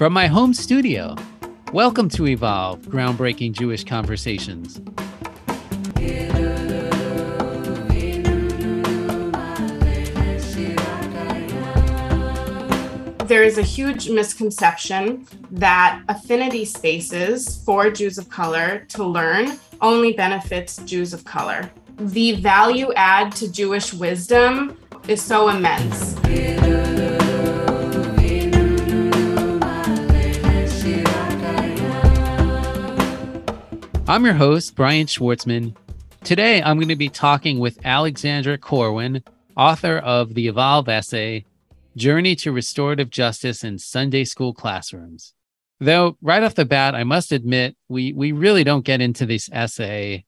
From my home studio, welcome to Evolve Groundbreaking Jewish Conversations. There is a huge misconception that affinity spaces for Jews of color to learn only benefits Jews of color. The value add to Jewish wisdom is so immense. I'm your host, Brian Schwartzman. Today, I'm going to be talking with Alexandra Corwin, author of the Evolve essay, Journey to Restorative Justice in Sunday School Classrooms. Though, right off the bat, I must admit, we, we really don't get into this essay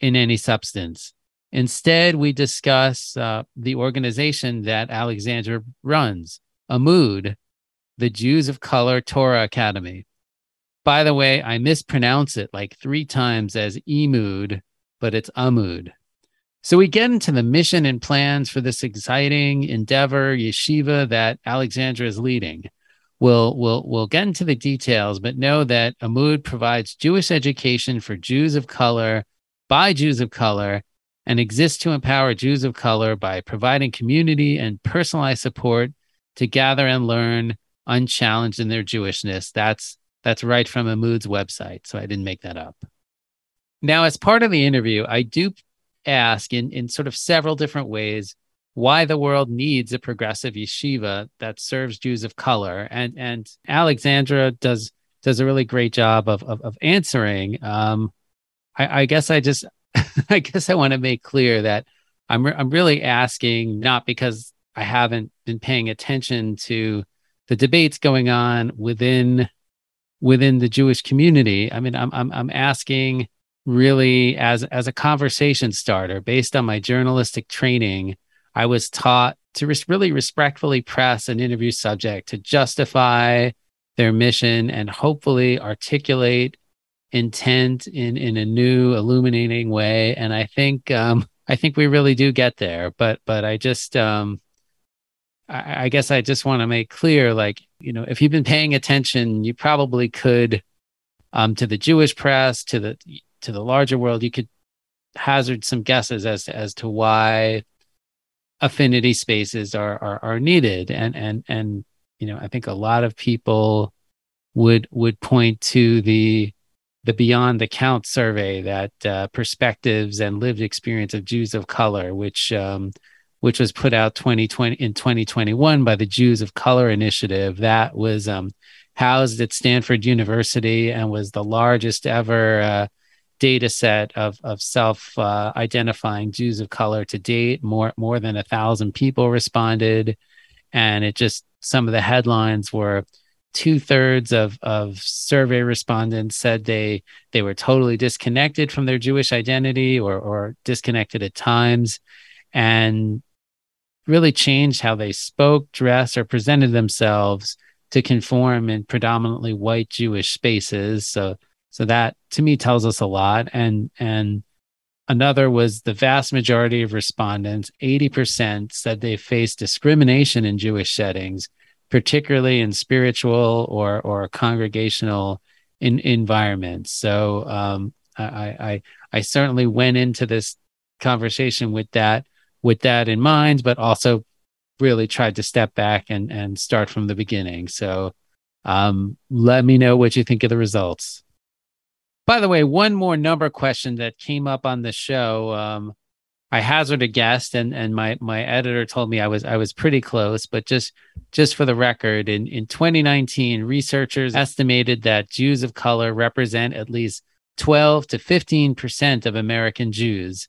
in any substance. Instead, we discuss uh, the organization that Alexandra runs, Amud, the Jews of Color Torah Academy. By the way, I mispronounce it like three times as Emud, but it's Amud. So we get into the mission and plans for this exciting endeavor yeshiva that Alexandra is leading. We'll, we'll, we'll get into the details, but know that Amud provides Jewish education for Jews of color by Jews of color and exists to empower Jews of color by providing community and personalized support to gather and learn unchallenged in their Jewishness. That's that's right from Amud's website. So I didn't make that up. Now, as part of the interview, I do ask in, in sort of several different ways why the world needs a progressive yeshiva that serves Jews of color. And and Alexandra does does a really great job of of, of answering. Um, I, I guess I just I guess I want to make clear that I'm re- I'm really asking not because I haven't been paying attention to the debates going on within within the Jewish community. I mean, I'm I'm I'm asking really as as a conversation starter based on my journalistic training. I was taught to res- really respectfully press an interview subject to justify their mission and hopefully articulate intent in in a new illuminating way and i think um i think we really do get there but but i just um I, I guess I just want to make clear, like, you know, if you've been paying attention, you probably could, um, to the Jewish press, to the to the larger world, you could hazard some guesses as to, as to why affinity spaces are, are are needed, and and and you know, I think a lot of people would would point to the the Beyond the Count survey that uh, perspectives and lived experience of Jews of color, which um, which was put out 2020 in 2021 by the Jews of Color Initiative. That was um, housed at Stanford University and was the largest ever uh, data set of, of self uh, identifying Jews of color to date. More, more than a thousand people responded. And it just, some of the headlines were two thirds of, of survey respondents said they, they were totally disconnected from their Jewish identity or, or disconnected at times. And really changed how they spoke, dressed, or presented themselves to conform in predominantly white Jewish spaces. So so that to me tells us a lot. And and another was the vast majority of respondents, 80% said they faced discrimination in Jewish settings, particularly in spiritual or or congregational in, environments. So um, I, I I certainly went into this conversation with that with that in mind, but also really tried to step back and and start from the beginning. So um, let me know what you think of the results. By the way, one more number question that came up on the show. Um, I hazard a guess, and and my my editor told me I was I was pretty close, but just just for the record, in in 2019, researchers estimated that Jews of color represent at least 12 to 15 percent of American Jews,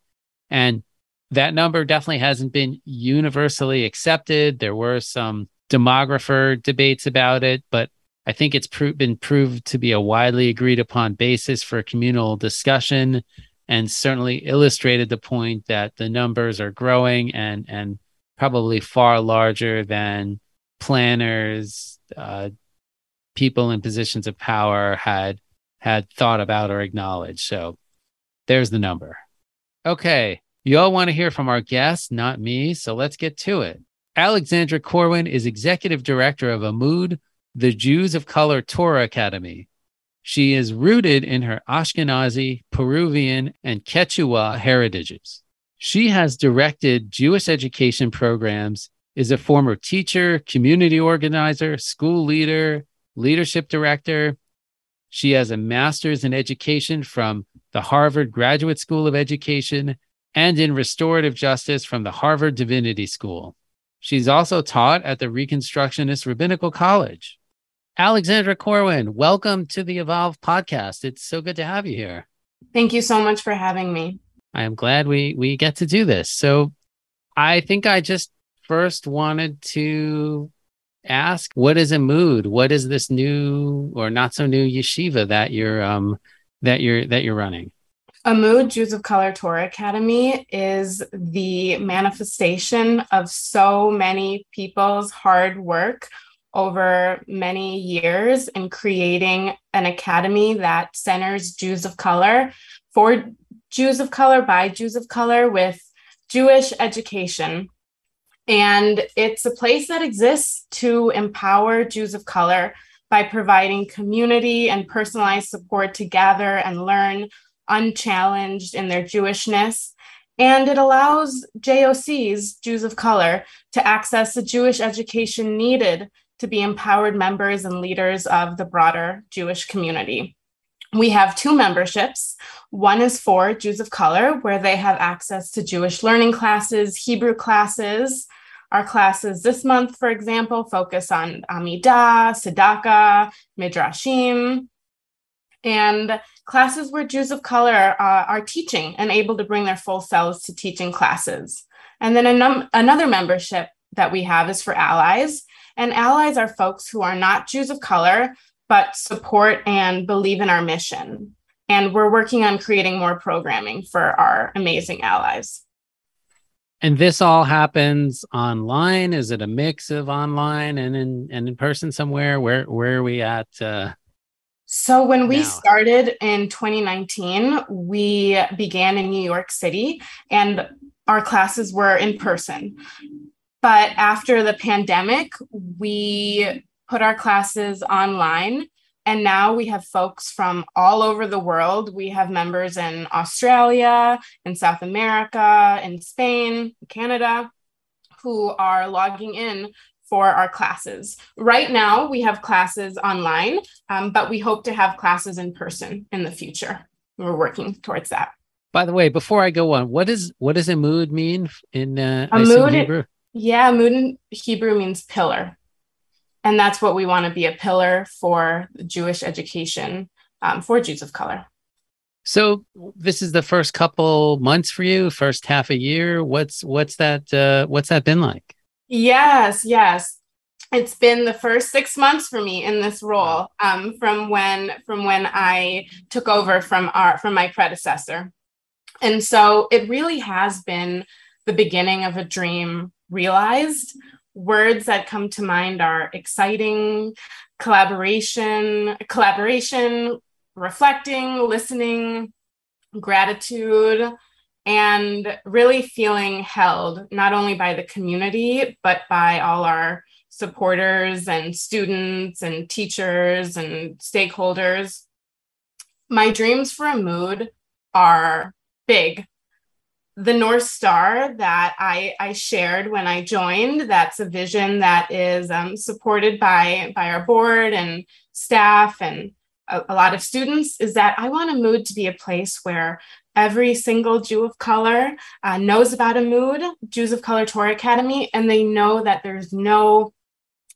and that number definitely hasn't been universally accepted. There were some demographer debates about it, but I think it's pro- been proved to be a widely agreed upon basis for communal discussion and certainly illustrated the point that the numbers are growing and, and probably far larger than planners, uh, people in positions of power had had thought about or acknowledged. So there's the number. Okay, you all want to hear from our guests, not me, so let's get to it. Alexandra Corwin is executive director of Amud, the Jews of Color Torah Academy. She is rooted in her Ashkenazi, Peruvian, and Quechua heritages. She has directed Jewish education programs, is a former teacher, community organizer, school leader, leadership director. She has a master's in education from the Harvard Graduate School of Education and in restorative justice from the Harvard Divinity School. She's also taught at the Reconstructionist Rabbinical College. Alexandra Corwin, welcome to the Evolve podcast. It's so good to have you here. Thank you so much for having me. I am glad we we get to do this. So I think I just first wanted to ask what is Amud? What is this new or not so new yeshiva that you're um that you're that you're running? Amud Jews of Color Torah Academy is the manifestation of so many people's hard work over many years in creating an academy that centers Jews of color for Jews of color by Jews of color with Jewish education. And it's a place that exists to empower Jews of color by providing community and personalized support to gather and learn unchallenged in their Jewishness. And it allows JOCs, Jews of color, to access the Jewish education needed to be empowered members and leaders of the broader Jewish community. We have two memberships. One is for Jews of color, where they have access to Jewish learning classes, Hebrew classes. Our classes this month, for example, focus on Amidah, Tzedakah, Midrashim, and classes where Jews of color uh, are teaching and able to bring their full selves to teaching classes. And then num- another membership that we have is for allies. And allies are folks who are not Jews of color, but support and believe in our mission. And we're working on creating more programming for our amazing allies. And this all happens online. Is it a mix of online and in and in person somewhere? Where where are we at? Uh, so, when we now. started in 2019, we began in New York City and our classes were in person. But after the pandemic, we put our classes online. And now we have folks from all over the world. We have members in Australia, in South America, in Spain, Canada, who are logging in for our classes. Right now, we have classes online, um, but we hope to have classes in person in the future. We're working towards that. By the way, before I go on, what is what does Amud mean in uh, a mood? Hebrew? Yeah, mood in Hebrew means pillar, and that's what we want to be a pillar for Jewish education um, for Jews of color. So this is the first couple months for you, first half a year. What's what's that uh, what's that been like? Yes, yes. It's been the first six months for me in this role um, from when from when I took over from our from my predecessor, and so it really has been the beginning of a dream realized. Words that come to mind are exciting, collaboration, collaboration, reflecting, listening, gratitude, and really feeling held not only by the community, but by all our supporters and students and teachers and stakeholders. My dreams for Amud are big. The North Star that I, I shared when I joined, that's a vision that is um, supported by, by our board and staff and a, a lot of students, is that I want Amud to be a place where every single Jew of color uh, knows about Amud, Jews of Color Torah Academy, and they know that there's no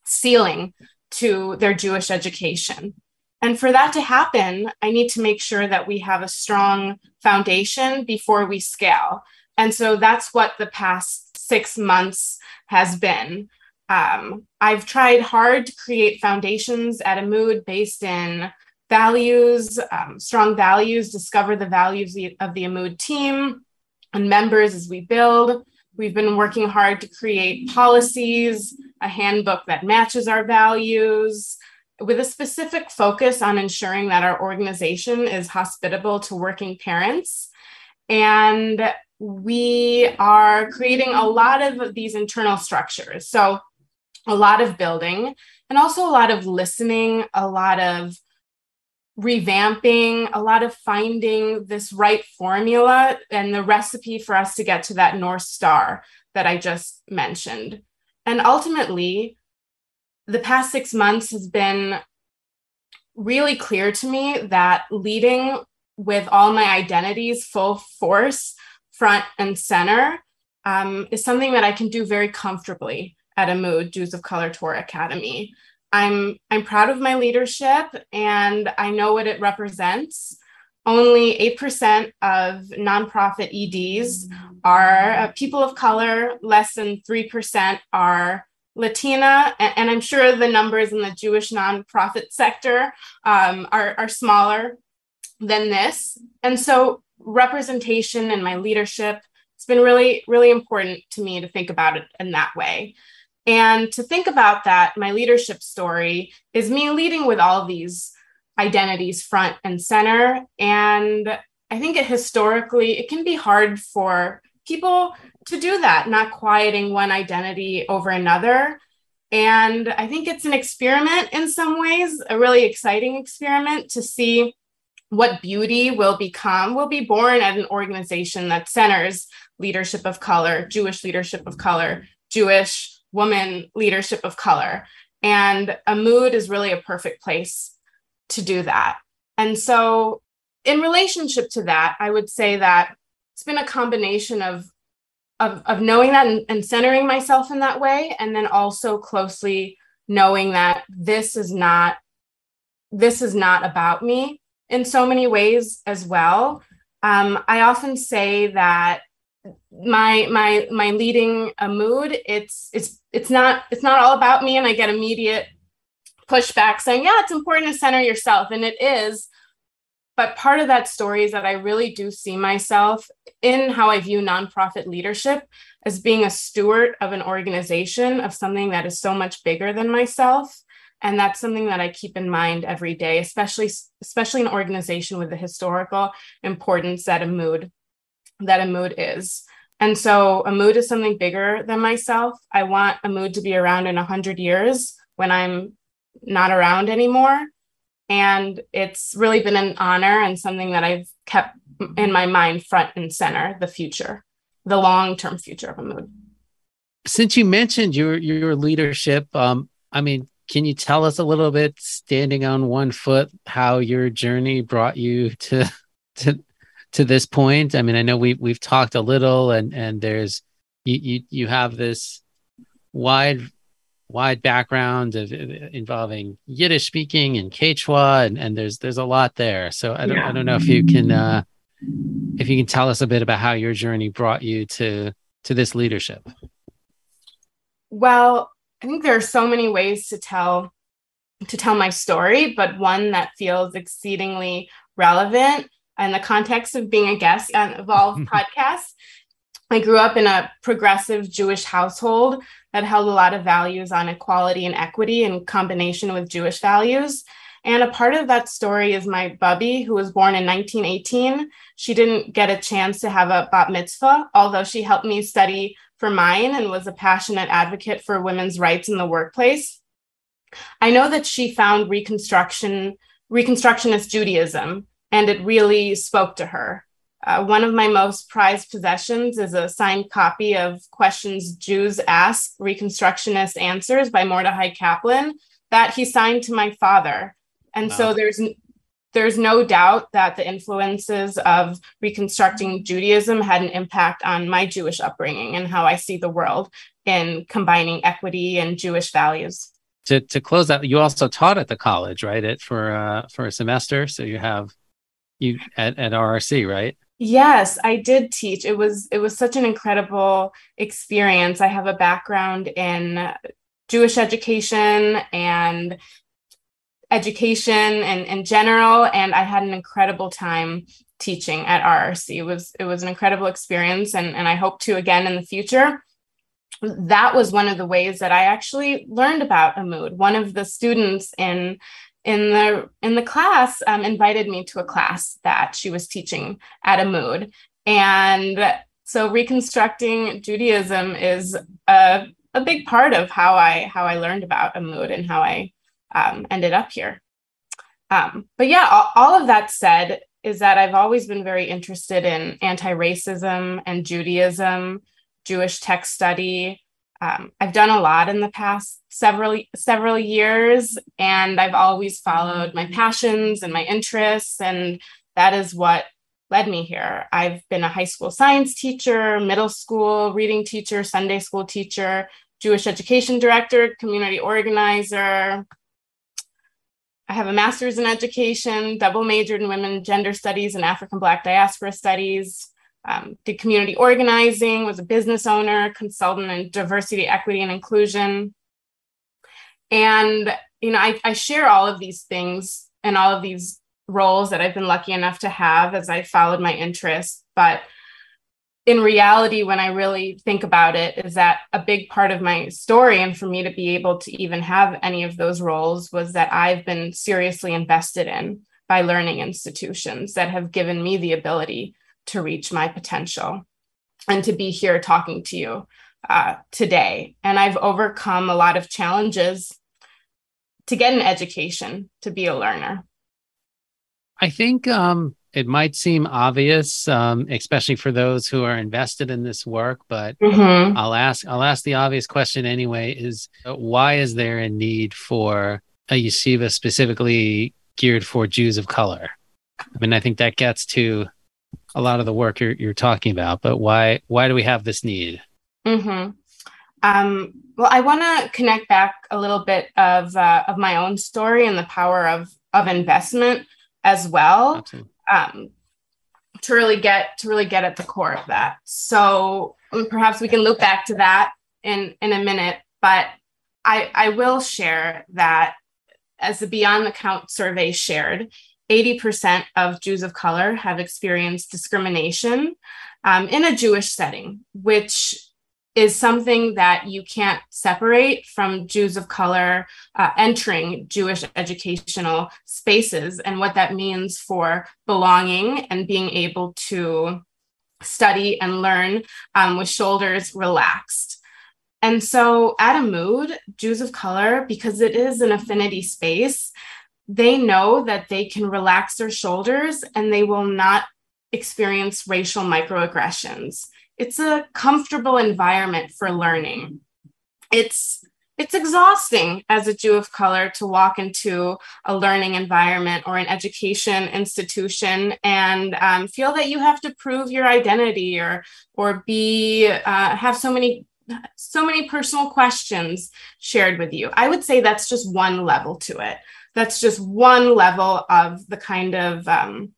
ceiling to their Jewish education. And for that to happen, I need to make sure that we have a strong foundation before we scale. And so that's what the past six months has been. Um, I've tried hard to create foundations at Amud based in values, um, strong values, discover the values of the Amud team and members as we build. We've been working hard to create policies, a handbook that matches our values, with a specific focus on ensuring that our organization is hospitable to working parents. And we are creating a lot of these internal structures. So, a lot of building and also a lot of listening, a lot of revamping, a lot of finding this right formula and the recipe for us to get to that North Star that I just mentioned. And ultimately, the past six months has been really clear to me that leading with all my identities full force, front and center, um, is something that I can do very comfortably at Amud Jews of Color Torah Academy. I'm I'm proud of my leadership and I know what it represents. Only 8% of nonprofit EDs are uh, people of color, less than 3% are Latina, and, and, I'm sure the numbers in the Jewish nonprofit sector um, are, are smaller than this. And so, representation in my leadership, it's been really, really important to me to think about it in that way. And to think about that, my leadership story is me leading with all these identities front and center. And I think it historically, it can be hard for people to do that, not quieting one identity over another. And I think it's an experiment in some ways, a really exciting experiment to see what beauty will become, will be born at an organization that centers leadership of color, Jewish leadership of color, Jewish woman leadership of color. And Amud is really a perfect place to do that. And so, in relationship to that, I would say that it's been a combination of of, of knowing that and, and centering myself in that way, and then also closely knowing that this is not this is not about me in so many ways as well. Um, I often say that my my my leading Amud it's it's it's not it's not all about me and i get immediate pushback saying yeah it's important to center yourself and it is but part of that story is that i really do see myself in how i view nonprofit leadership as being a steward of an organization of something that is so much bigger than myself and that's something that i keep in mind every day especially especially an organization with the historical importance that Amud that Amud is. And so Amud is something bigger than myself. I want Amud to be around in 100 years when I'm not around anymore. And it's really been an honor and something that I've kept in my mind front and center the future, the long term future of a mood. Since you mentioned your your leadership, um, I mean, can you tell us a little bit, standing on one foot, how your journey brought you to to to this point? I mean, I know we we've talked a little, and and there's you you, you have this wide wide background of involving Yiddish speaking and Quechua, and, and there's there's a lot there. So I don't yeah. I don't know if you can uh, if you can tell us a bit about how your journey brought you to to this leadership. Well, I think there are so many ways to tell to tell my story, but one that feels exceedingly relevant in the context of being a guest on Evolve podcast. I grew up in a progressive Jewish household that held a lot of values on equality and equity in combination with Jewish values. And a part of that story is my bubby, who was born in 1918. She didn't get a chance to have a bat mitzvah, although she helped me study for mine and was a passionate advocate for women's rights in the workplace. I know that she found Reconstruction, Reconstructionist Judaism and it really spoke to her. Uh, one of my most prized possessions is a signed copy of Questions Jews Ask Reconstructionist Answers by Mordechai Kaplan that he signed to my father. And wow. so there's there's no doubt that the influences of reconstructing Judaism had an impact on my Jewish upbringing and how I see the world in combining equity and Jewish values. To, to close out, you also taught at the college, right? It for uh, for a semester, so you have you at, at RRC, right? Yes, I did teach. It was it was such an incredible experience. I have a background in Jewish education and education and in general and I had an incredible time teaching at RRC. It was it was an incredible experience and and I hope to again in the future. That was one of the ways that I actually learned about Amud. One of the students in in the in the class um, invited me to a class that she was teaching at Amud and so reconstructing judaism is a a big part of how I how I learned about Amud and how I um, ended up here. Um, but yeah, all, all of that said, is that I've always been very interested in anti-racism and Judaism, Jewish text study. Um, I've done a lot in the past several several years, and I've always followed my passions and my interests, and that is what led me here. I've been a high school science teacher, middle school reading teacher, Sunday school teacher, Jewish education director, community organizer, I have a master's in education, double majored in women gender studies and African Black diaspora studies, um, did community organizing, was a business owner, consultant in diversity, equity, and inclusion. And, you know, I, I share all of these things and all of these roles that I've been lucky enough to have as I followed my interests. But in reality, when I really think about it, is that a big part of my story, and for me to be able to even have any of those roles, was that I've been seriously invested in by learning institutions that have given me the ability to reach my potential and to be here talking to you uh, today. And I've overcome a lot of challenges to get an education, to be a learner. I think um, it might seem obvious, um, especially for those who are invested in this work, but mm-hmm. I'll ask I'll ask the obvious question anyway: is uh, why is there a need for a yeshiva specifically geared for Jews of color? I mean, I think that gets to a lot of the work you're, you're talking about, but why why do we have this need? Mm-hmm. Um, well, I want to connect back a little bit of uh, of my own story and the power of of investment as well. Absolutely um, to really get to really get at the core of that. So um, perhaps we can loop back to that in in a minute, but I I will share that as the Beyond the Count survey shared, 80% of Jews of color have experienced discrimination um, in a Jewish setting, which is something that you can't separate from Jews of color uh, entering Jewish educational spaces and what that means for belonging and being able to study and learn um, with shoulders relaxed. And so at Amud, Jews of color, because it is an affinity space, they know that they can relax their shoulders and they will not experience racial microaggressions it's a comfortable environment for learning. It's it's exhausting as a Jew of color to walk into a learning environment or an education institution and um, feel that you have to prove your identity or or be uh, have so many so many personal questions shared with you. I would say that's just one level to it. That's just one level of the kind of um,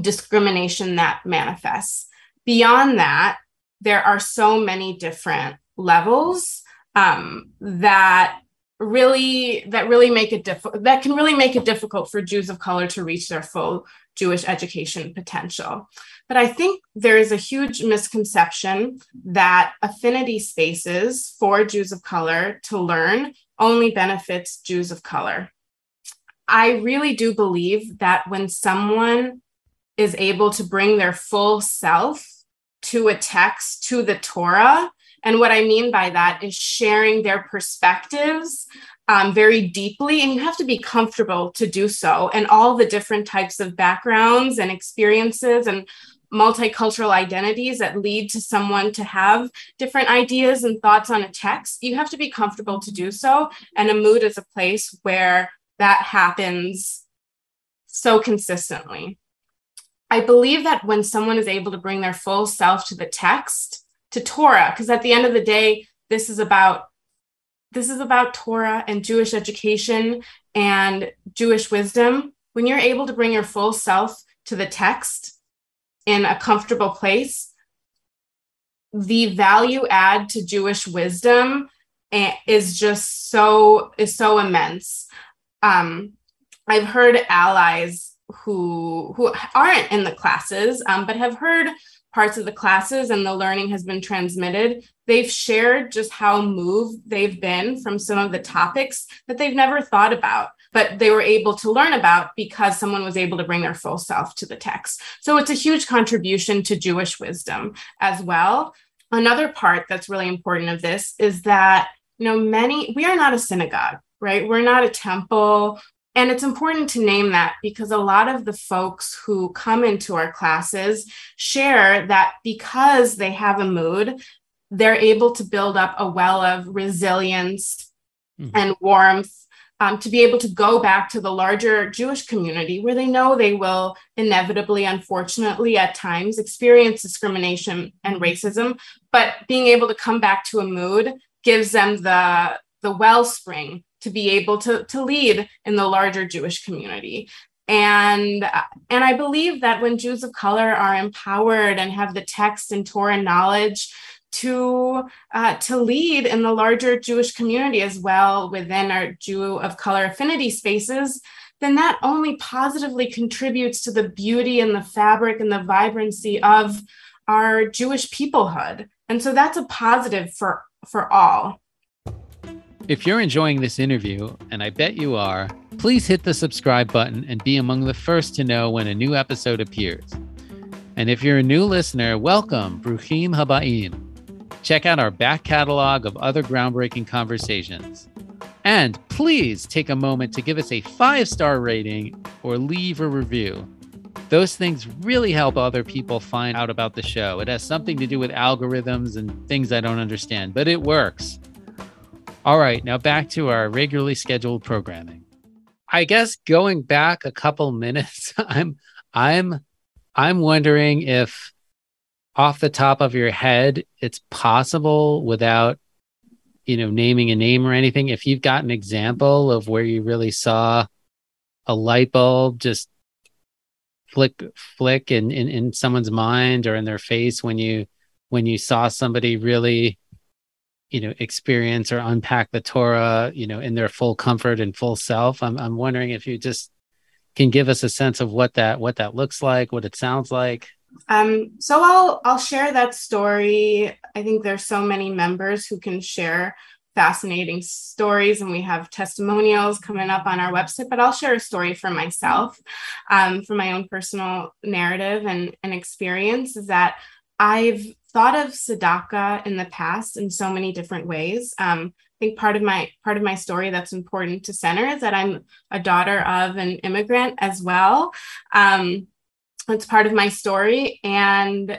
discrimination that manifests. Beyond that, there are so many different levels um, that really that really make it difficult that can really make it difficult for Jews of color to reach their full Jewish education potential. But I think there is a huge misconception that affinity spaces for Jews of color to learn only benefits Jews of color. I really do believe that when someone is able to bring their full self to a text, to the Torah. And what I mean by that is sharing their perspectives um, very deeply. And you have to be comfortable to do so. And all the different types of backgrounds and experiences and multicultural identities that lead to someone to have different ideas and thoughts on a text, you have to be comfortable to do so. And Amud is a place where that happens so consistently. I believe that when someone is able to bring their full self to the text, to Torah, because at the end of the day, this is about this is about Torah and Jewish education and Jewish wisdom. When you're able to bring your full self to the text in a comfortable place, the value add to Jewish wisdom eh, is just so is so immense. Um, I've heard allies who who aren't in the classes um, but have heard parts of the classes and the learning has been transmitted. They've shared just how moved they've been from some of the topics that they've never thought about but they were able to learn about because someone was able to bring their full self to the text. So it's a huge contribution to jewish wisdom as well. Another part that's really important of this is that you know many we are not a synagogue right we're not a temple and it's important to name that because a lot of the folks who come into our classes share that because they have Amud they're able to build up a well of resilience mm-hmm. and warmth um, to be able to go back to the larger Jewish community where they know they will inevitably, unfortunately, at times experience discrimination and racism. But being able to come back to Amud gives them the, the wellspring to be able to, to lead in the larger Jewish community. And, and I believe that when Jews of color are empowered and have the text and Torah knowledge, to uh, to lead in the larger Jewish community as well within our Jew of color affinity spaces, then that only positively contributes to the beauty and the fabric and the vibrancy of our Jewish peoplehood. And so that's a positive for for all. If you're enjoying this interview, and I bet you are, please hit the subscribe button and be among the first to know when a new episode appears. And if you're a new listener, welcome, Bruchim Habaim. Check out our back catalog of other groundbreaking conversations. And please take a moment to give us a five star rating or leave a review. Those things really help other people find out about the show. It has something to do with algorithms and things I don't understand, but it works. All right, now back to our regularly scheduled programming. I guess going back a couple minutes, I'm I'm I'm wondering if off the top of your head, it's possible without, you know, naming a name or anything. If you've got an example of where you really saw a light bulb just flick flick in, in, in someone's mind or in their face when you when you saw somebody really you know experience or unpack the torah you know in their full comfort and full self i'm i'm wondering if you just can give us a sense of what that what that looks like what it sounds like um, so I'll I'll share that story. I think there's so many members who can share fascinating stories, and we have testimonials coming up on our website. But I'll share a story for myself, um, from my own personal narrative and, and experience. Is that I've thought of Tzedakah in the past in so many different ways. Um, I think part of my part of my story that's important to center is that I'm a daughter of an immigrant as well. Um, it's part of my story and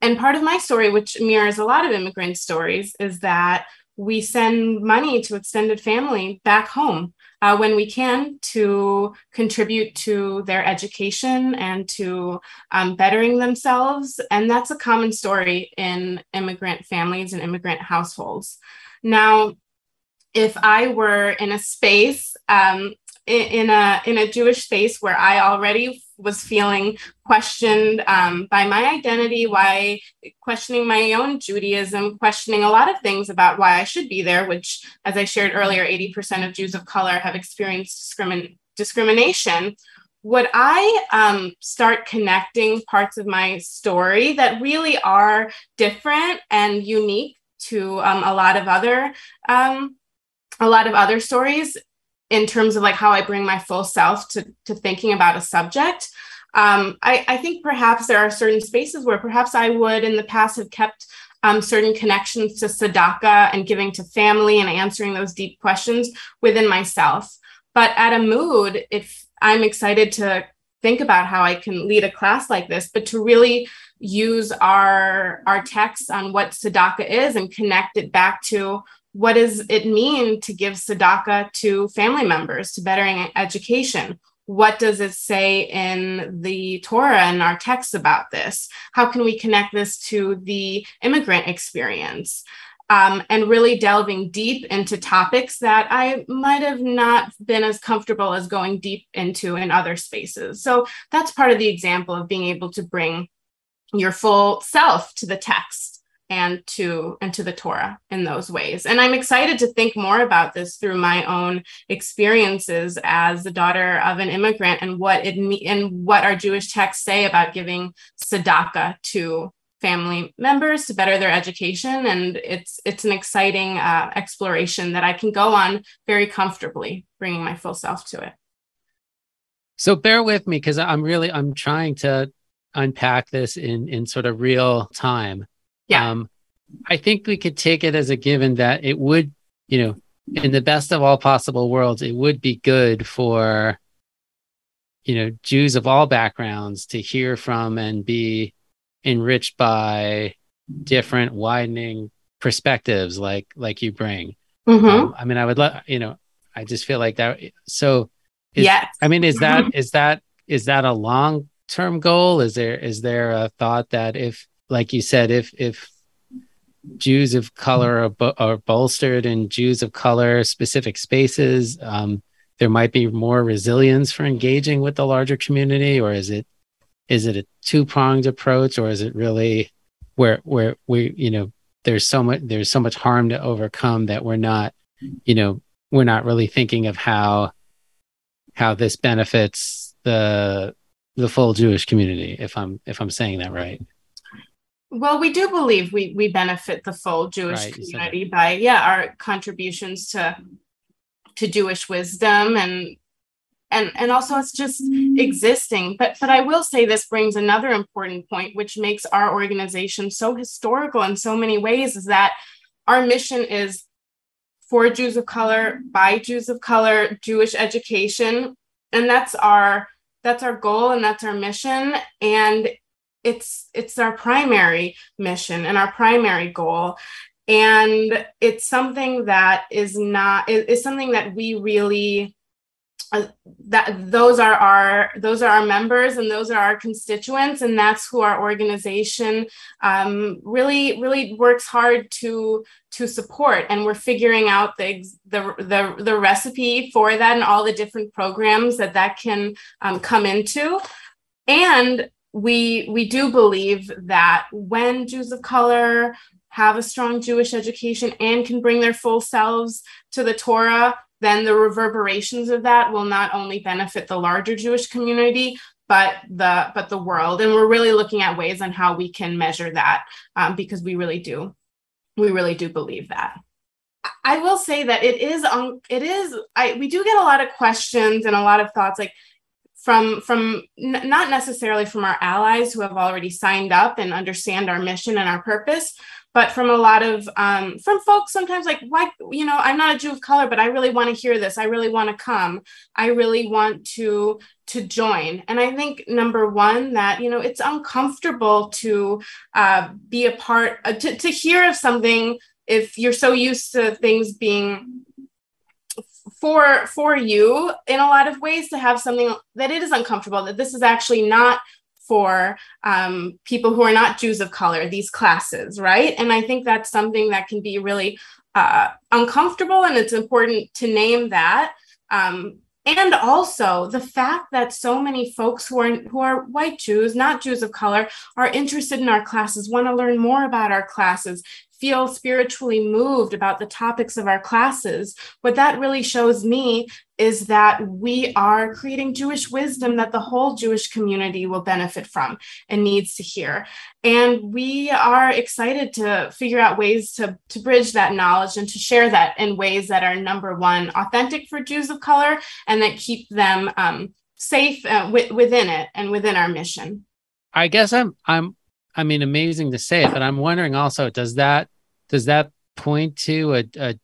and part of my story which mirrors a lot of immigrant stories is that we send money to extended family back home uh, when we can to contribute to their education and to um, bettering themselves. And that's a common story in immigrant families and immigrant households. Now, if I were in a space um, in, a in a Jewish space where I already was feeling questioned um, by my identity, why questioning my own Judaism, questioning a lot of things about why I should be there, which, as I shared earlier, 80% of Jews of color have experienced discrimin- discrimination. Would I um, start connecting parts of my story that really are different and unique to um, a lot of other um, a lot of other stories in terms of like how I bring my full self to, to thinking about a subject. Um, I, I, think perhaps there are certain spaces where perhaps I would in the past have kept um, certain connections to tzedakah and giving to family and answering those deep questions within myself. But at Amud, if I'm excited to think about how I can lead a class like this, but to really use our our text on what tzedakah is and connect it back to what does it mean to give tzedakah to family members to bettering education? What does it say in the torah and our texts about this? How can we connect this to the immigrant experience? Um, and really delving deep into topics that I might have not been as comfortable as going deep into in other spaces. So that's part of the example of being able to bring your full self to the text and to and to the Torah in those ways. And I'm excited to think more about this through my own experiences as the daughter of an immigrant and what it and what our Jewish texts say about giving tzedakah to family members to better their education and it's it's an exciting uh, exploration that I can go on very comfortably bringing my full self to it. So bear with me because I'm really I'm trying to unpack this in in sort of real time Yeah. Um, I think we could take it as a given that it would, you know, in the best of all possible worlds, it would be good for, you know, Jews of all backgrounds to hear from and be enriched by different widening perspectives like like you bring. Mm-hmm. Um, I mean, I would love, you know, I just feel like that. So, is, yes. I mean, is that is that is that a long term goal? Is there is there a thought that if, like you said, if if Jews of color are, are bolstered in Jews of color specific spaces, um, there might be more resilience for engaging with the larger community, or is it is it a two pronged approach, or is it really where where we you know there's so much there's so much harm to overcome that we're not you know we're not really thinking of how how this benefits the the full Jewish community if I'm if I'm saying that right. Well, we do believe we we benefit the full Jewish Right, community by yeah our contributions to to Jewish wisdom and and and also it's just existing. But but I will say this brings another important point, which makes our organization so historical in so many ways, is that our mission is for Jews of color, by Jews of color, Jewish education, and that's our that's our goal and that's our mission. And it's it's our primary mission and our primary goal. And it's something that is not is, is something that we really uh, that those are our those are our members and those are our constituents. And that's who our organization um, really really works hard to to support. And we're figuring out the the the, the recipe for that and all the different programs that that can um, come into. And we we do believe that when Jews of color have a strong Jewish education and can bring their full selves to the Torah, then the reverberations of that will not only benefit the larger Jewish community, but the but the world. And we're really looking at ways on how we can measure that um, because we really do, we really do believe that. I will say that it is um, it is I we do get a lot of questions and a lot of thoughts like from from n- not necessarily from our allies who have already signed up and understand our mission and our purpose but from a lot of um, from folks sometimes like why you know i'm not a jew of color but i really want to hear this. I really want to come. I really want to to join. And i think number one that you know it's uncomfortable to uh, be a part uh, to, to hear of something if you're so used to things being for for you in a lot of ways to have something that it is uncomfortable that this is actually not for um, people who are not Jews of color, these classes, right? And I think that's something that can be really uh, uncomfortable, and it's important to name that. Um, and also the fact that so many folks who are who are white Jews, not Jews of color, are interested in our classes, want to learn more about our classes, feel spiritually moved about the topics of our classes, what that really shows me is that we are creating Jewish wisdom that the whole Jewish community will benefit from and needs to hear. And we are excited to figure out ways to, to bridge that knowledge and to share that in ways that are number one, authentic for Jews of color and that keep them um, safe uh, w- within it and within our mission. I guess I'm I'm I mean, amazing to say it, but I'm wondering also, does that does that point to a, a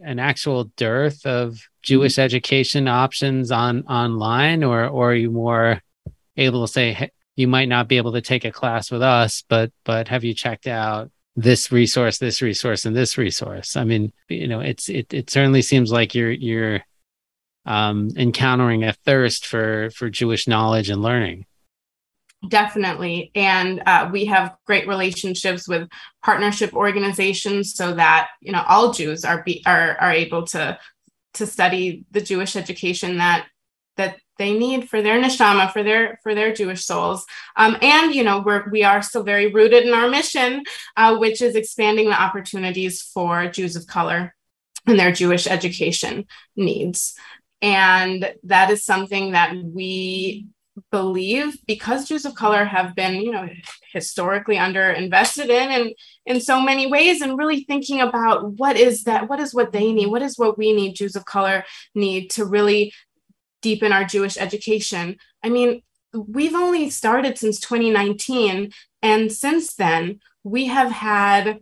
an actual dearth of Jewish education options on online, or or are you more able to say hey, you might not be able to take a class with us, but but have you checked out this resource, this resource, and this resource? I mean, you know, it's it it certainly seems like you're you're um, encountering a thirst for for Jewish knowledge and learning. Definitely. And uh, we have great relationships with partnership organizations so that, you know, all Jews are be, are, are able to to study the Jewish education that that they need for their neshama, for their for their Jewish souls. Um, and you know, we're we are still very rooted in our mission, uh, which is expanding the opportunities for Jews of color and their Jewish education needs. And that is something that we believe because Jews of color have been, you know, historically under invested in and in so many ways, and really thinking about what is that, what is what they need, what is what we need, Jews of color need to really deepen our Jewish education. I mean, we've only started since 2019, and since then, we have had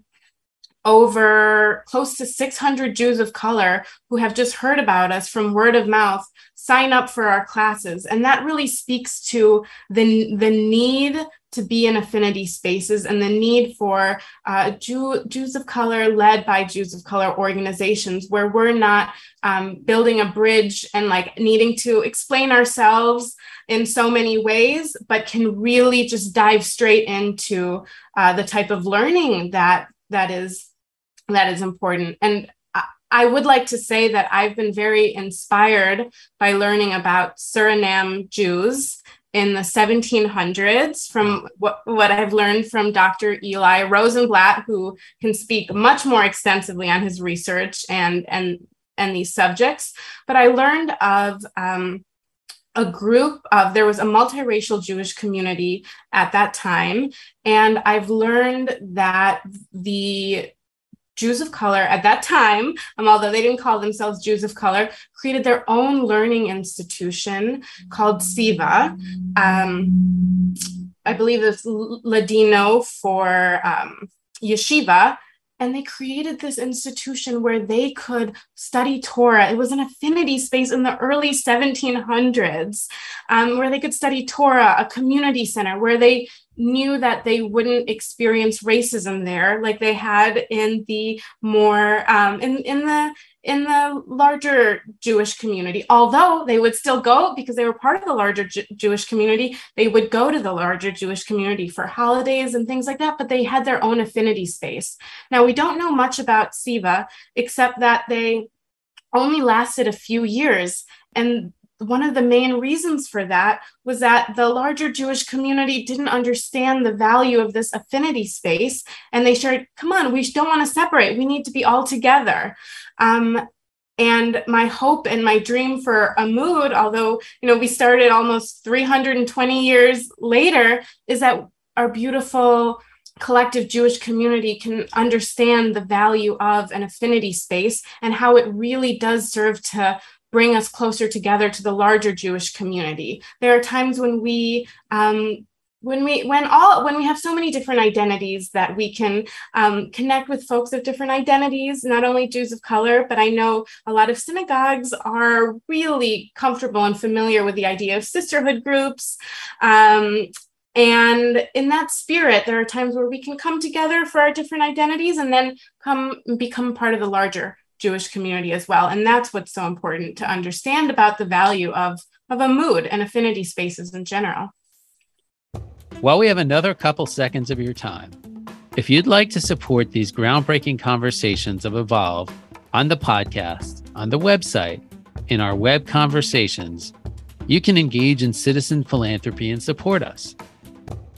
over close to 600 Jews of color who have just heard about us from word of mouth sign up for our classes. And that really speaks to the, the need to be in affinity spaces and the need for uh, Jew, Jews of color led by Jews of color organizations where we're not um, building a bridge and like needing to explain ourselves in so many ways, but can really just dive straight into uh, the type of learning that that is that is important. And I would like to say that I've been very inspired by learning about Suriname Jews in the 1700s from what, what I've learned from Dr. Eli Rosenblatt, who can speak much more extensively on his research and, and, and these subjects. But I learned of um, a group of there was a multiracial Jewish community at that time. And I've learned that the Jews of color at that time, um, although they didn't call themselves Jews of color, created their own learning institution called SIVA. Um, I believe it's Ladino for um, yeshiva. And they created this institution where they could study Torah. It was an affinity space in the early 1700s um, where they could study Torah, a community center where they knew that they wouldn't experience racism there like they had in the more um, in in the in the larger Jewish community. Although they would still go because they were part of the larger Jewish community, they would go to the larger Jewish community for holidays and things like that, but they had their own affinity space. Now, we don't know much about Siva except that they only lasted a few years. And one of the main reasons for that was that the larger Jewish community didn't understand the value of this affinity space. And they shared, come on, we don't want to separate. We need to be all together. Um, and my hope and my dream for Amud, although you know we started almost 320 years later, is that our beautiful collective Jewish community can understand the value of an affinity space and how it really does serve to bring us closer together to the larger Jewish community. There are times when we um, when we when all when we have so many different identities that we can um, connect with folks of different identities not only jews of color but i know a lot of synagogues are really comfortable and familiar with the idea of sisterhood groups um, and in that spirit there are times where we can come together for our different identities and then come become part of the larger Jewish community as well. And that's what's so important to understand about the value of, of Amud and affinity spaces in general. While we have another couple seconds of your time, if you'd like to support these groundbreaking conversations of Evolve on the podcast, on the website, in our web conversations, you can engage in citizen philanthropy and support us.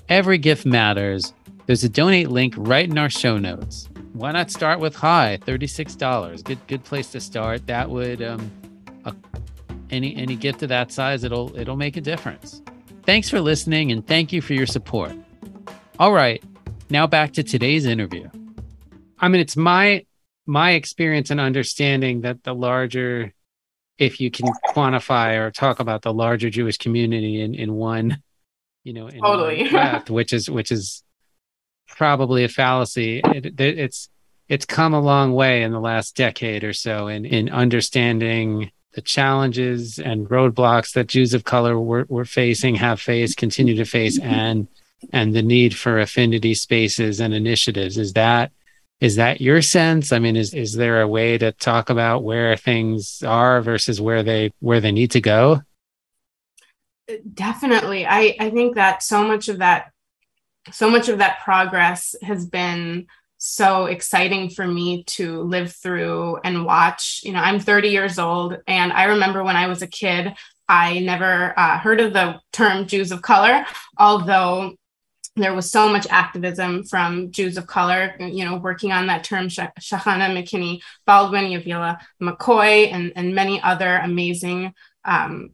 Every gift matters. There's a donate link right in our show notes why not start with high $36 good good place to start. That would um any any gift of that size it'll it'll make a difference. Thanks for listening and thank you for your support. All right now back to today's interview. I mean it's my my experience and understanding that the larger if you can quantify or talk about the larger jewish community in in one you know in totally. breath, which is which is probably a fallacy. It, it, it's it's come a long way in the last decade or so in in understanding the challenges and roadblocks that Jews of color were, were facing, have faced, continue to face, and and the need for affinity spaces and initiatives. Is that is that your sense? I mean, is is there a way to talk about where things are versus where they where they need to go? Definitely. I, I think that so much of that so much of that progress has been so exciting for me to live through and watch. You know, I'm 30 years old, and I remember when I was a kid, I never uh, heard of the term Jews of color, although there was so much activism from Jews of color, you know, working on that term, Shahanna McKinney, Baldwin, Yavilah McCoy, and, and many other amazing um,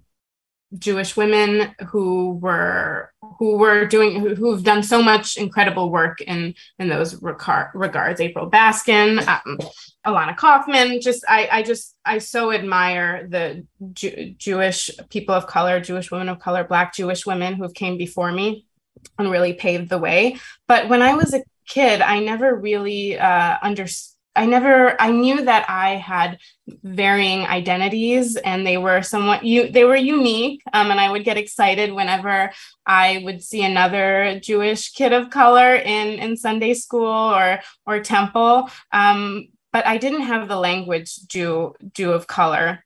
Jewish women who were who were doing who, who've done so much incredible work in in those regard, regards. April Baskin, um, Ilana Kaufman. Just I I just I so admire the Jew, Jewish people of color, Jewish women of color, Black Jewish women who've came before me and really paved the way. But when I was a kid, I never really uh, understood. I never I knew that I had varying identities and they were somewhat you they were unique um, and I would get excited whenever I would see another Jewish kid of color in in Sunday school or or temple um, but I didn't have the language Jew Jew of color.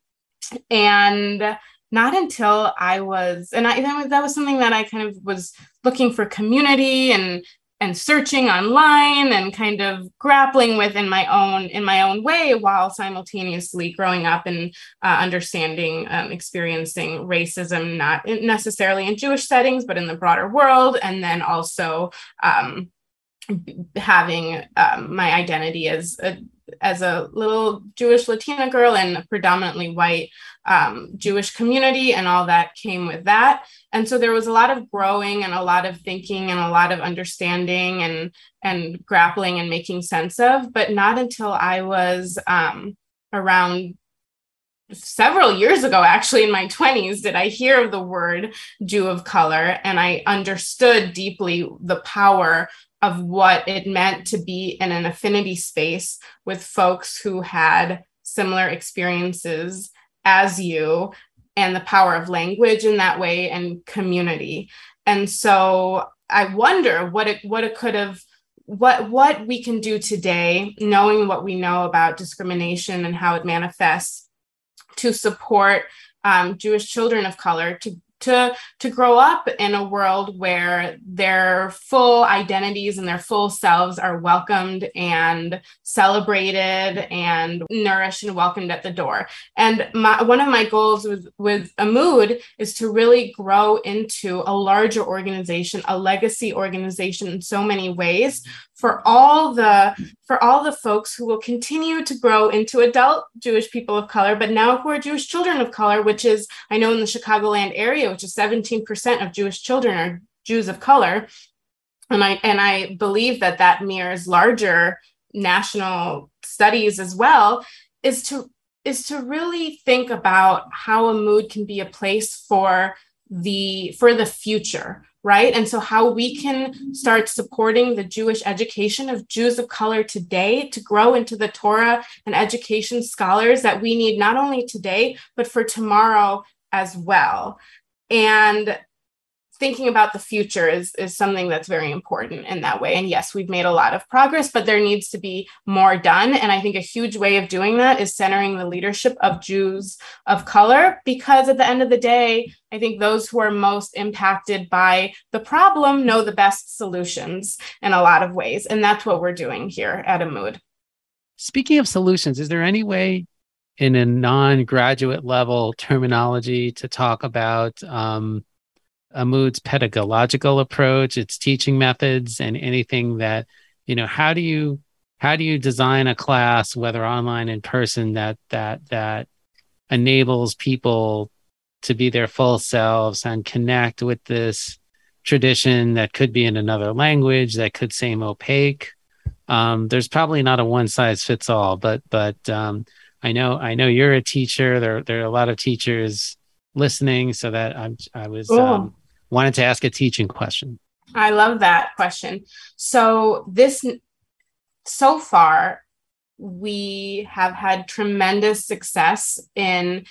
And not until I was, and I that was, that was something that I kind of was looking for community and and searching online and kind of grappling with in my own in my own way while simultaneously growing up and uh, understanding um, experiencing racism not necessarily in jewish settings but in the broader world and then also um, having um, my identity as a as a little Jewish Latina girl in a predominantly white um, Jewish community, and all that came with that. And so there was a lot of growing and a lot of thinking and a lot of understanding and and grappling and making sense of. But not until I was um, around several years ago, actually in my 20s, did I hear of the word Jew of color, and I understood deeply the power of what it meant to be in an affinity space with folks who had similar experiences as you and the power of language in that way and community. And so i wonder what it what it could have what what we can do today knowing what we know about discrimination and how it manifests to support um, jewish children of color to to to grow up in a world where their full identities and their full selves are welcomed and celebrated and nourished and welcomed at the door. And my, one of my goals with with Amud is to really grow into a larger organization a legacy organization in so many ways for all the for all the folks who will continue to grow into adult Jewish people of color, but now who are Jewish children of color, which is I know in the Chicagoland area, which is 17% of Jewish children are Jews of color, and I and I believe that that mirrors larger national studies as well, is to is to really think about how Amud can be a place for the for the future right? And so, how we can start supporting the Jewish education of Jews of color today to grow into the Torah and education scholars that we need not only today, but for tomorrow as well. And thinking about the future is, is something that's very important in that way. And yes, we've made a lot of progress, but there needs to be more done. And I think a huge way of doing that is centering the leadership of Jews of color, because at the end of the day, I think those who are most impacted by the problem know the best solutions in a lot of ways. And that's what we're doing here at Amud. Speaking of solutions, is there any way in a non graduate level terminology to talk about? Um, Amud's pedagogical approach, its teaching methods, and anything that you know. How do you how do you design a class, whether online in person, that that that enables people to be their full selves and connect with this tradition that could be in another language that could seem opaque. Um, there's probably not a one size fits all, but but um, I know I know you're a teacher. There there are a lot of teachers listening, so that I'm I was um, wanted to ask a teaching question. I love that question. So, this so far, we have had tremendous success in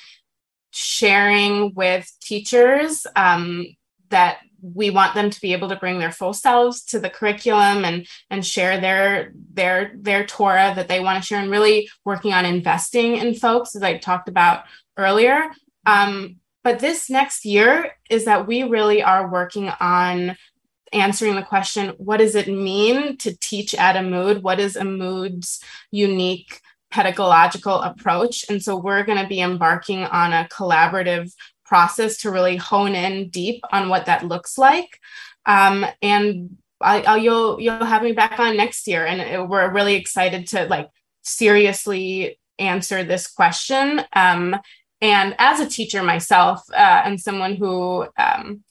sharing with teachers um, that we want them to be able to bring their full selves to the curriculum and and share their their their Torah that they want to share and really working on investing in folks as I talked about earlier. Um, but this next year is that we really are working on answering the question what does it mean to teach at Amud? What is Amud's unique pedagogical approach? And so we're going to be embarking on a collaborative process to really hone in deep on what that looks like. Um, and I, I'll, you'll you'll have me back on next year, and it, we're really excited to like seriously answer this question um, and as a teacher myself, uh, and someone who um,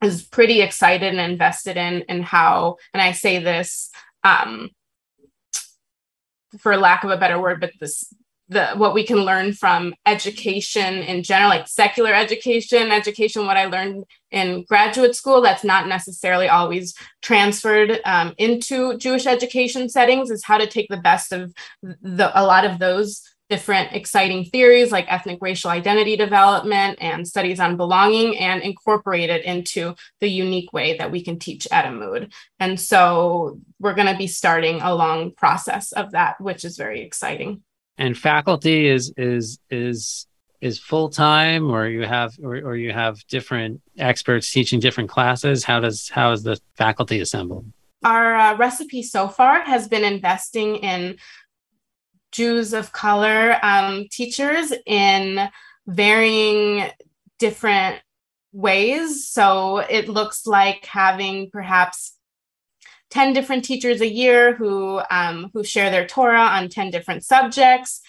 is pretty excited and invested in in how, and I say this um, for lack of a better word, but this the what we can learn from education in general like secular education education what i learned in graduate school that's not necessarily always transferred um, into jewish education settings is how to take the best of the a lot of those different exciting theories like ethnic racial identity development and studies on belonging and incorporate it into the unique way that we can teach at Amud. And so we're going to be starting a long process of that, which is very exciting. And faculty is is is is full time or you have or, or you have different experts teaching different classes how does how is the faculty assembled our uh, recipe so far has been investing in Jews of color um, teachers in varying different ways. So it looks like having perhaps 10 different teachers a year who, um, who share their Torah on 10 different subjects.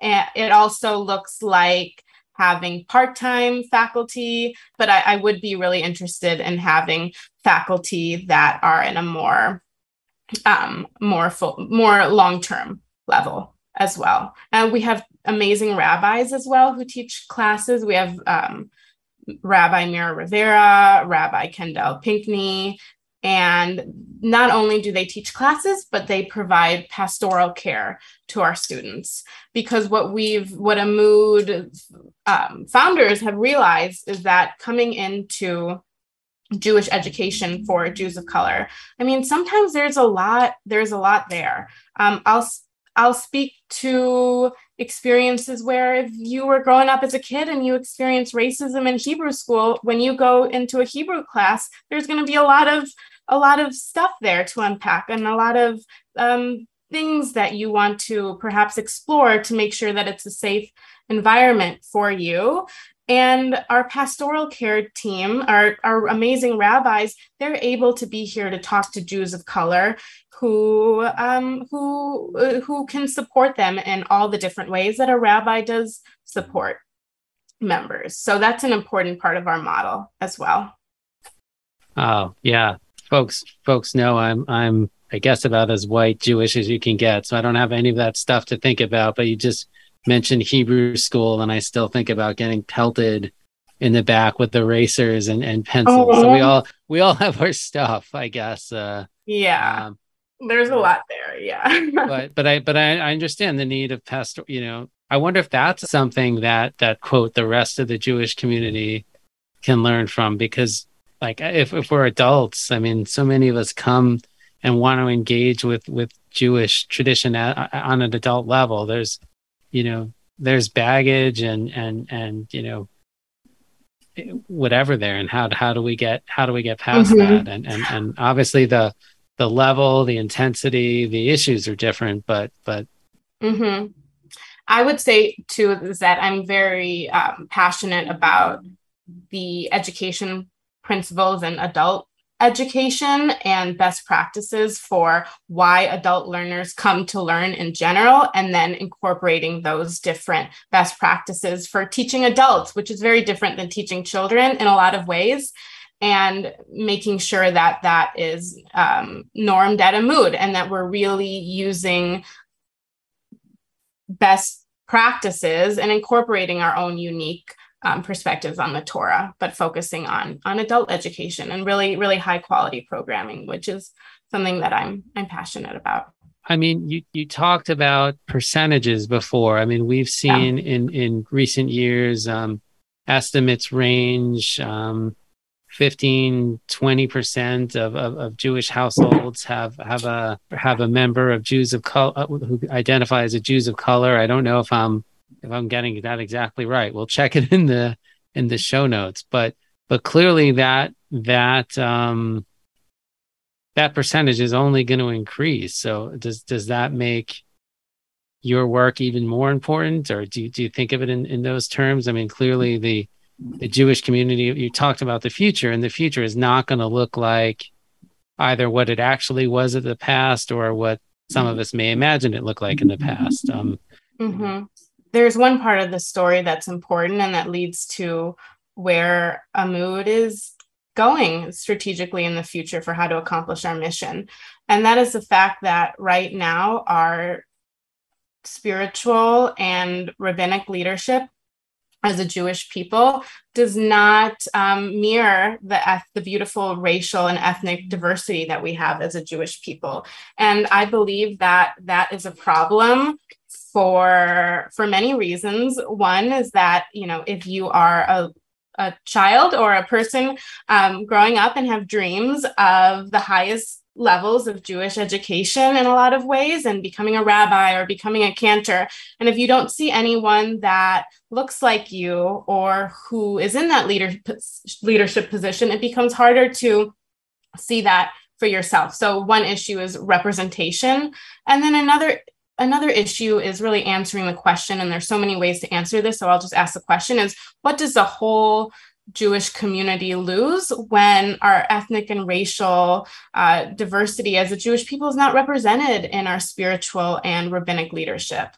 And it also looks like having part-time faculty, but I, I would be really interested in having faculty that are in a more um, more full, more long-term level as well. And we have amazing rabbis as well who teach classes. We have um, Rabbi Mira Rivera, Rabbi Kendall Pinkney, and not only do they teach classes, but they provide pastoral care to our students. Because what we've, what Amud um, founders have realized is that coming into Jewish education for Jews of color, I mean, sometimes there's a lot, there's a lot there. Um, I'll I'll speak to experiences where if you were growing up as a kid and you experience racism in Hebrew school, when you go into a Hebrew class, there's going to be a lot of a lot of stuff there to unpack and a lot of um, things that you want to perhaps explore to make sure that it's a safe environment for you. And our pastoral care team, our, our amazing rabbis, they're able to be here to talk to Jews of color who um, who uh, who can support them in all the different ways that a rabbi does support members. So that's an important part of our model as well. Oh yeah, folks folks know I'm I'm I guess about as white Jewish as you can get, so I don't have any of that stuff to think about. But you just mentioned Hebrew school, and I still think about getting pelted in the back with erasers and, and pencils. Oh. So we all we all have our stuff, I guess. Uh, yeah. Um, there's a lot there yeah but but i but I, I understand the need of pastor you know i wonder if that's something that that quote the rest of the jewish community can learn from because like if, if we're adults i mean so many of us come and want to engage with with jewish tradition at, on an adult level there's you know there's baggage and and and you know whatever there and how how do we get how do we get past mm-hmm. that and and and obviously the the level, the intensity, the issues are different, but but. Mm-hmm. I would say too is that I'm very um, passionate about the education principles and adult education and best practices for why adult learners come to learn in general, and then incorporating those different best practices for teaching adults, which is very different than teaching children in a lot of ways and making sure that that is um, normed at Amud and that we're really using best practices and incorporating our own unique um, perspectives on the Torah, but focusing on on adult education and really really high quality programming, which is something that I'm I'm passionate about. I mean, you you talked about percentages before. I mean, we've seen yeah. in in recent years um, estimates range. Um, 15 20% of, of, of, jewish households have have a have a member of jews of color uh, who identify as a jews of color i don't know if i'm if i'm getting that exactly right we'll check it in the in the show notes but but clearly that that um that percentage is only going to increase so does does that make your work even more important or do, do you think of it in, in those terms i mean clearly the the Jewish community, you talked about the future, and the future is not going to look like either what it actually was in the past or what some of us may imagine it looked like in the past. Um, mm-hmm. There's one part of the story that's important and that leads to where Amud is going strategically in the future for how to accomplish our mission. And that is the fact that right now our spiritual and rabbinic leadership as a Jewish people does not um, mirror the the beautiful racial and ethnic diversity that we have as a Jewish people, and I believe that that is a problem for for many reasons. One is that you know if you are a a child or a person um, growing up and have dreams of the highest levels of Jewish education in a lot of ways and becoming a rabbi or becoming a cantor. And if you don't see anyone that looks like you or who is in that leader, leadership position, it becomes harder to see that for yourself. So one issue is representation. And then another another issue is really answering the question and there's so many ways to answer this so i'll just ask the question is what does the whole jewish community lose when our ethnic and racial uh, diversity as a jewish people is not represented in our spiritual and rabbinic leadership?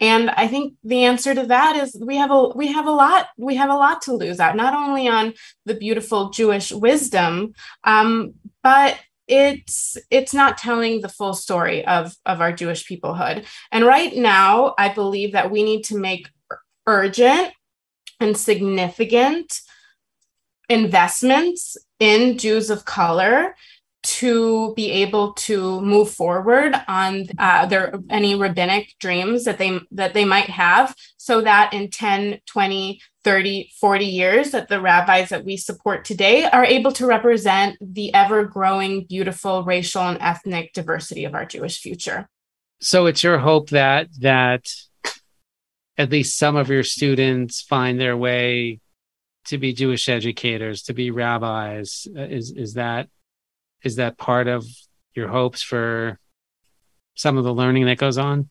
And i think the answer to that is we have a we have a lot we have a lot to lose out not only on the beautiful jewish wisdom um, but it's it's not telling the full story of of our Jewish peoplehood. And right now, I believe that we need to make urgent and significant investments in Jews of color to be able to move forward on uh, their any rabbinic dreams that they that they might have so that in 10 20 30 40 years that the rabbis that we support today are able to represent the ever growing beautiful racial and ethnic diversity of our jewish future. So it's your hope that that at least some of your students find their way to be jewish educators to be rabbis. Uh, is is that is that part of your hopes for some of the learning that goes on?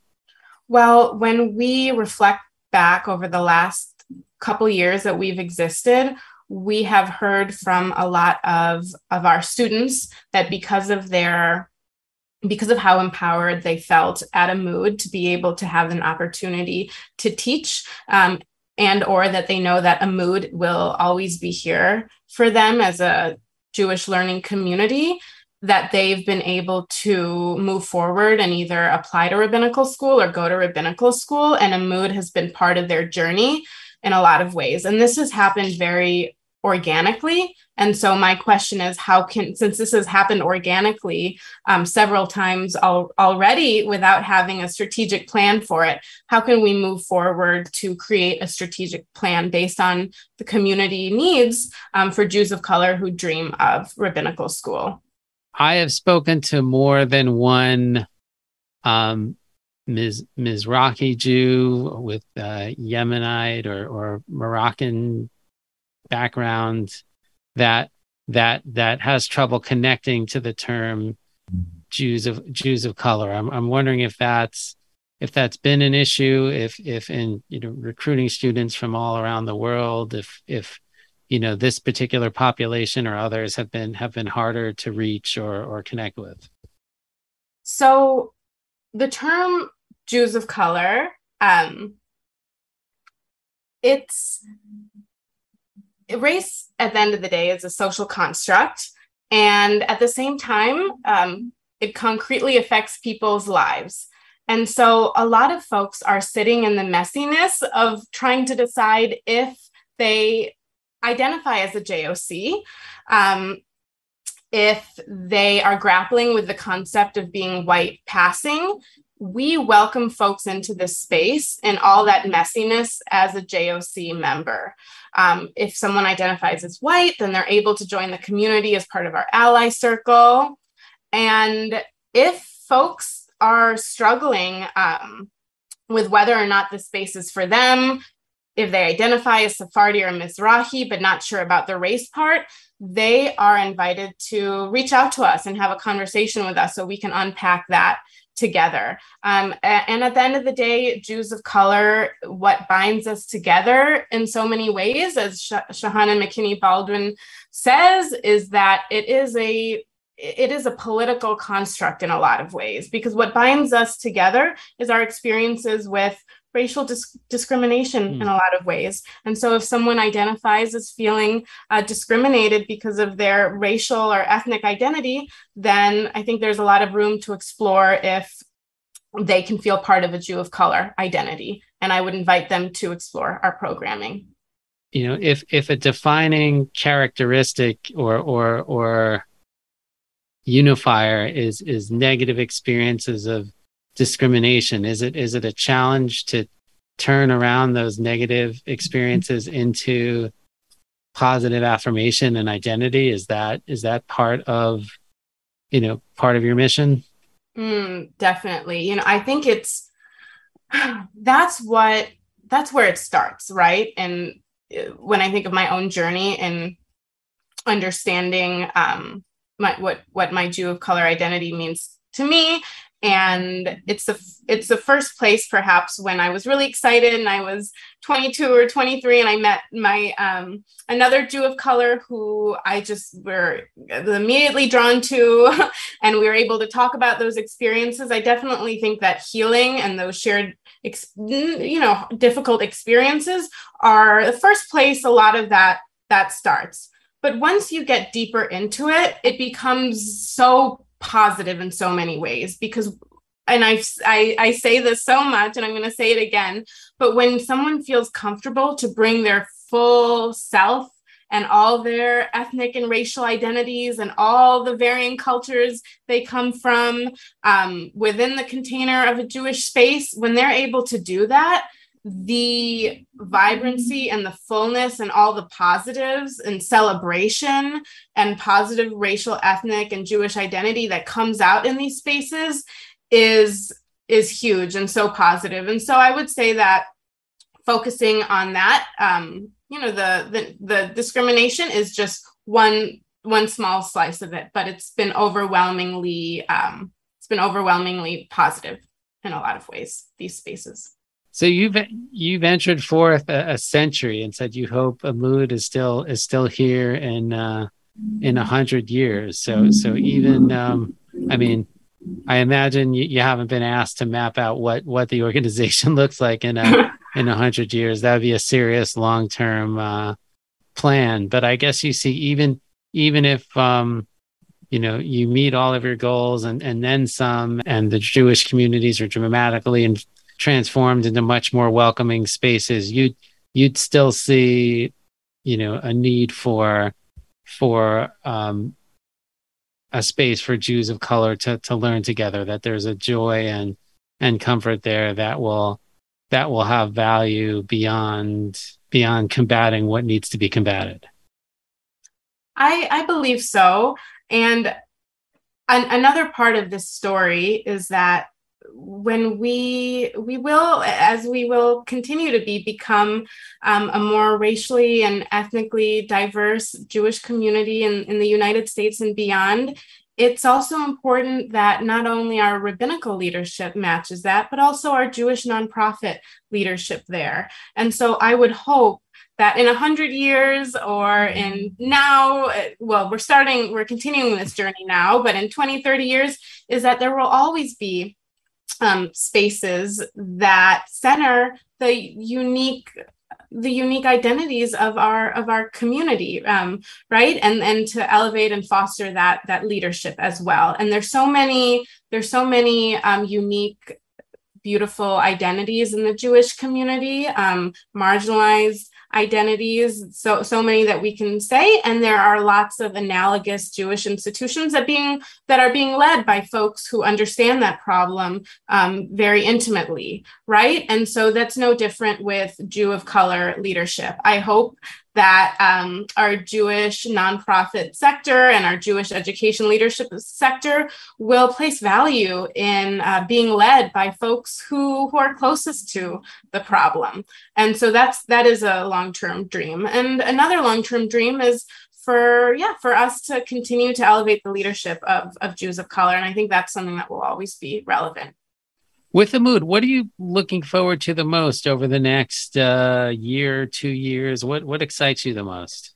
Well, when we reflect back over the last couple years that we've existed, we have heard from a lot of, of our students that because of their because of how empowered they felt at Amud to be able to have an opportunity to teach um, and or that they know that Amud will always be here for them as a Jewish learning community that they've been able to move forward and either apply to rabbinical school or go to rabbinical school. And Amud has been part of their journey in a lot of ways. And this has happened very organically. And so my question is how can, since this has happened organically um, several times al- already without having a strategic plan for it, how can we move forward to create a strategic plan based on the community needs um, for Jews of color who dream of rabbinical school? I have spoken to more than one um, Ms. Mizrahi Jew with uh, Yemenite or, or Moroccan background that that that has trouble connecting to the term Jews of Jews of color. I'm I'm wondering if that's if that's been an issue, if if in you know recruiting students from all around the world, if if you know this particular population or others have been have been harder to reach or or connect with. So the term Jews of color, um, it's race at the end of the day is a social construct. And at the same time, um, it concretely affects people's lives. And so a lot of folks are sitting in the messiness of trying to decide if they identify as a JOC, um, if they are grappling with the concept of being white passing, we welcome folks into this space and all that messiness as a JOC member. Um, if someone identifies as white, then they're able to join the community as part of our ally circle. And if folks are struggling um, with whether or not the space is for them, if they identify as Sephardi or Mizrahi, but not sure about the race part, they are invited to reach out to us and have a conversation with us so we can unpack that together. Um, and at the end of the day, Jews of color, what binds us together in so many ways, as Shahanna McKinney Baldwin says, is that it is a it is a political construct in a lot of ways because what binds us together is our experiences with racial dis- discrimination mm. in a lot of ways. And so, if someone identifies as feeling uh, discriminated because of their racial or ethnic identity, then I think there's a lot of room to explore if they can feel part of a Jew of color identity. And I would invite them to explore our programming. You know, if if a defining characteristic or or or unifier is is negative experiences of discrimination, is it is it a challenge to turn around those negative experiences into positive affirmation and identity? Is that is that part of you know part of your mission? Mm, definitely. You know, I think it's that's what that's where it starts, right? And uh, when I think of my own journey and understanding um, my what what my Jew of color identity means to me and it's the it's the first place perhaps when i was really excited and i was 22 or 23 and i met my um, another jew of color who i just were immediately drawn to and we were able to talk about those experiences. I definitely think that healing and those shared you know difficult experiences are the first place a lot of that that starts. But once you get deeper into it it becomes so positive in so many ways because and I, I, I say this so much and i'm going to say it again but when someone feels comfortable to bring their full self and all their ethnic and racial identities and all the varying cultures they come from um, within the container of a jewish space when they're able to do that the vibrancy and the fullness and all the positives and celebration and positive racial ethnic and jewish identity that comes out in these spaces is is huge and so positive. And so i would say that focusing on that um you know the the, the discrimination is just one one small slice of it but it's been overwhelmingly um it's been overwhelmingly positive in a lot of ways these spaces so you've you ventured forth a, a, century and said you hope Amud is still is still here in uh, in a hundred years. So so even um, I mean, I imagine you, you haven't been asked to map out what what the organization looks like in a in a hundred years. That would be a serious long term uh, plan. But I guess you see even even if um, you know you meet all of your goals and and then some, and the Jewish communities are dramatically and transformed into much more welcoming spaces, you'd you'd still see, you know, a need for for um, a space for Jews of color to to learn together. That there's a joy and and comfort there that will that will have value beyond beyond combating what needs to be combated. I I believe so, and an, another part of this story is that when we we will as we will continue to be become um, a more racially and ethnically diverse jewish community in, in the united states and beyond it's also important that not only our rabbinical leadership matches that but also our jewish nonprofit leadership there. And so i would hope that in 100 years or in now well we're starting we're continuing this journey now but in 20 30 years is that there will always be um, spaces that center the unique the unique identities of our of our community um, right? And and to elevate and foster that that leadership as well. And there's so many there's so many um, unique beautiful identities in the jewish community um, marginalized identities so so many that we can say. And there are lots of analogous jewish institutions that being that are being led by folks who understand that problem um, very intimately right? And so that's no different with jew of color leadership. I hope that um, our Jewish nonprofit sector and our Jewish education leadership sector will place value in uh, being led by folks who, who are closest to the problem. And so that's that is a long-term dream. And another long-term dream is for yeah for us to continue to elevate the leadership of, of Jews of color. And I think that's something that will always be relevant. With the mood what are you looking forward to the most over the next uh, year, two years? What what excites you the most?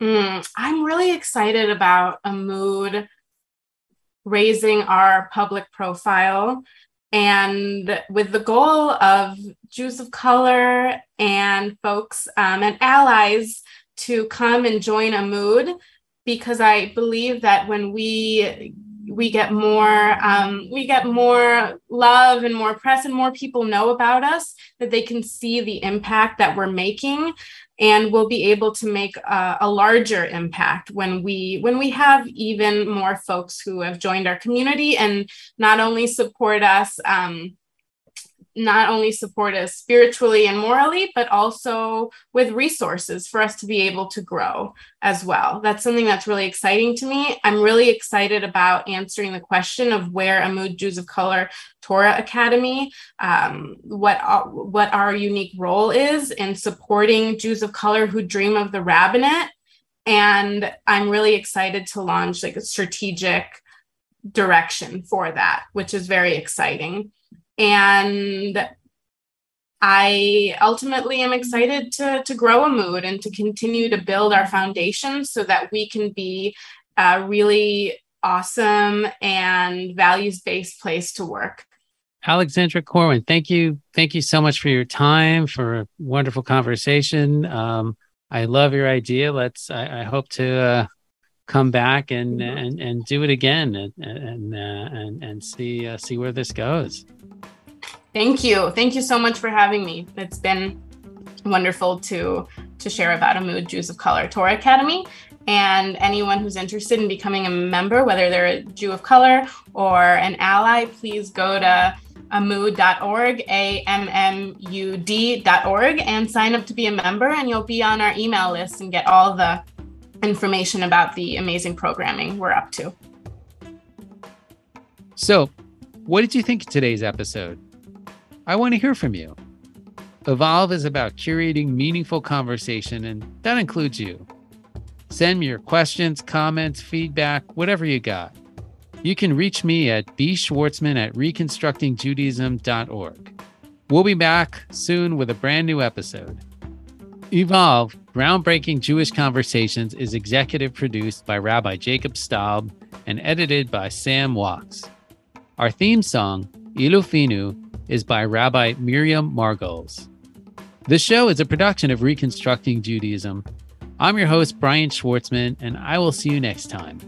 Mm, I'm really excited about Amud raising our public profile and with the goal of Jews of color and folks um, and allies to come and join Amud because I believe that when we we get more um, we get more love and more press and more people know about us that they can see the impact that we're making and we'll be able to make a, a, larger impact when we when we have even more folks who have joined our community and not only support us um, not only support us spiritually and morally, but also with resources for us to be able to grow as well. That's something that's really exciting to me. I'm really excited about answering the question of where Amud Jews of Color Torah Academy, um, what, our, what our unique role is in supporting Jews of color who dream of the rabbinate. And I'm really excited to launch like a strategic direction for that, which is very exciting. And I ultimately am excited to, to grow Amud and to continue to build our foundation so that we can be a really awesome and values based place to work. Alexandra Corwin, thank you. Thank you so much for your time, for a wonderful conversation. Um, I love your idea. Let's, I, I hope to uh, come back and, and, and do it again and, and, uh, and, and see, uh, see where this goes. Thank you. Thank you so much for having me. It's been wonderful to to share about Amud Jews of Color Torah Academy. And anyone who's interested in becoming a member, whether they're a Jew of color or an ally, please go to amud.org, A M M U D.org, and sign up to be a member. And you'll be on our email list and get all the information about the amazing programming we're up to. So, what did you think of today's episode? I want to hear from you. Evolve is about curating meaningful conversation, and that includes you. Send me your questions, comments, feedback, whatever you got. You can reach me at bschwartzman at reconstructingjudaism.org. We'll be back soon with a brand new episode. Evolve, Groundbreaking Jewish Conversations, is executive produced by Rabbi Jacob Staub and edited by Sam Walks. Our theme song, Ilufinu, is by Rabbi Miriam Margles. This show is a production of Reconstructing Judaism. I'm your host, Brian Schwartzman, and I will see you next time.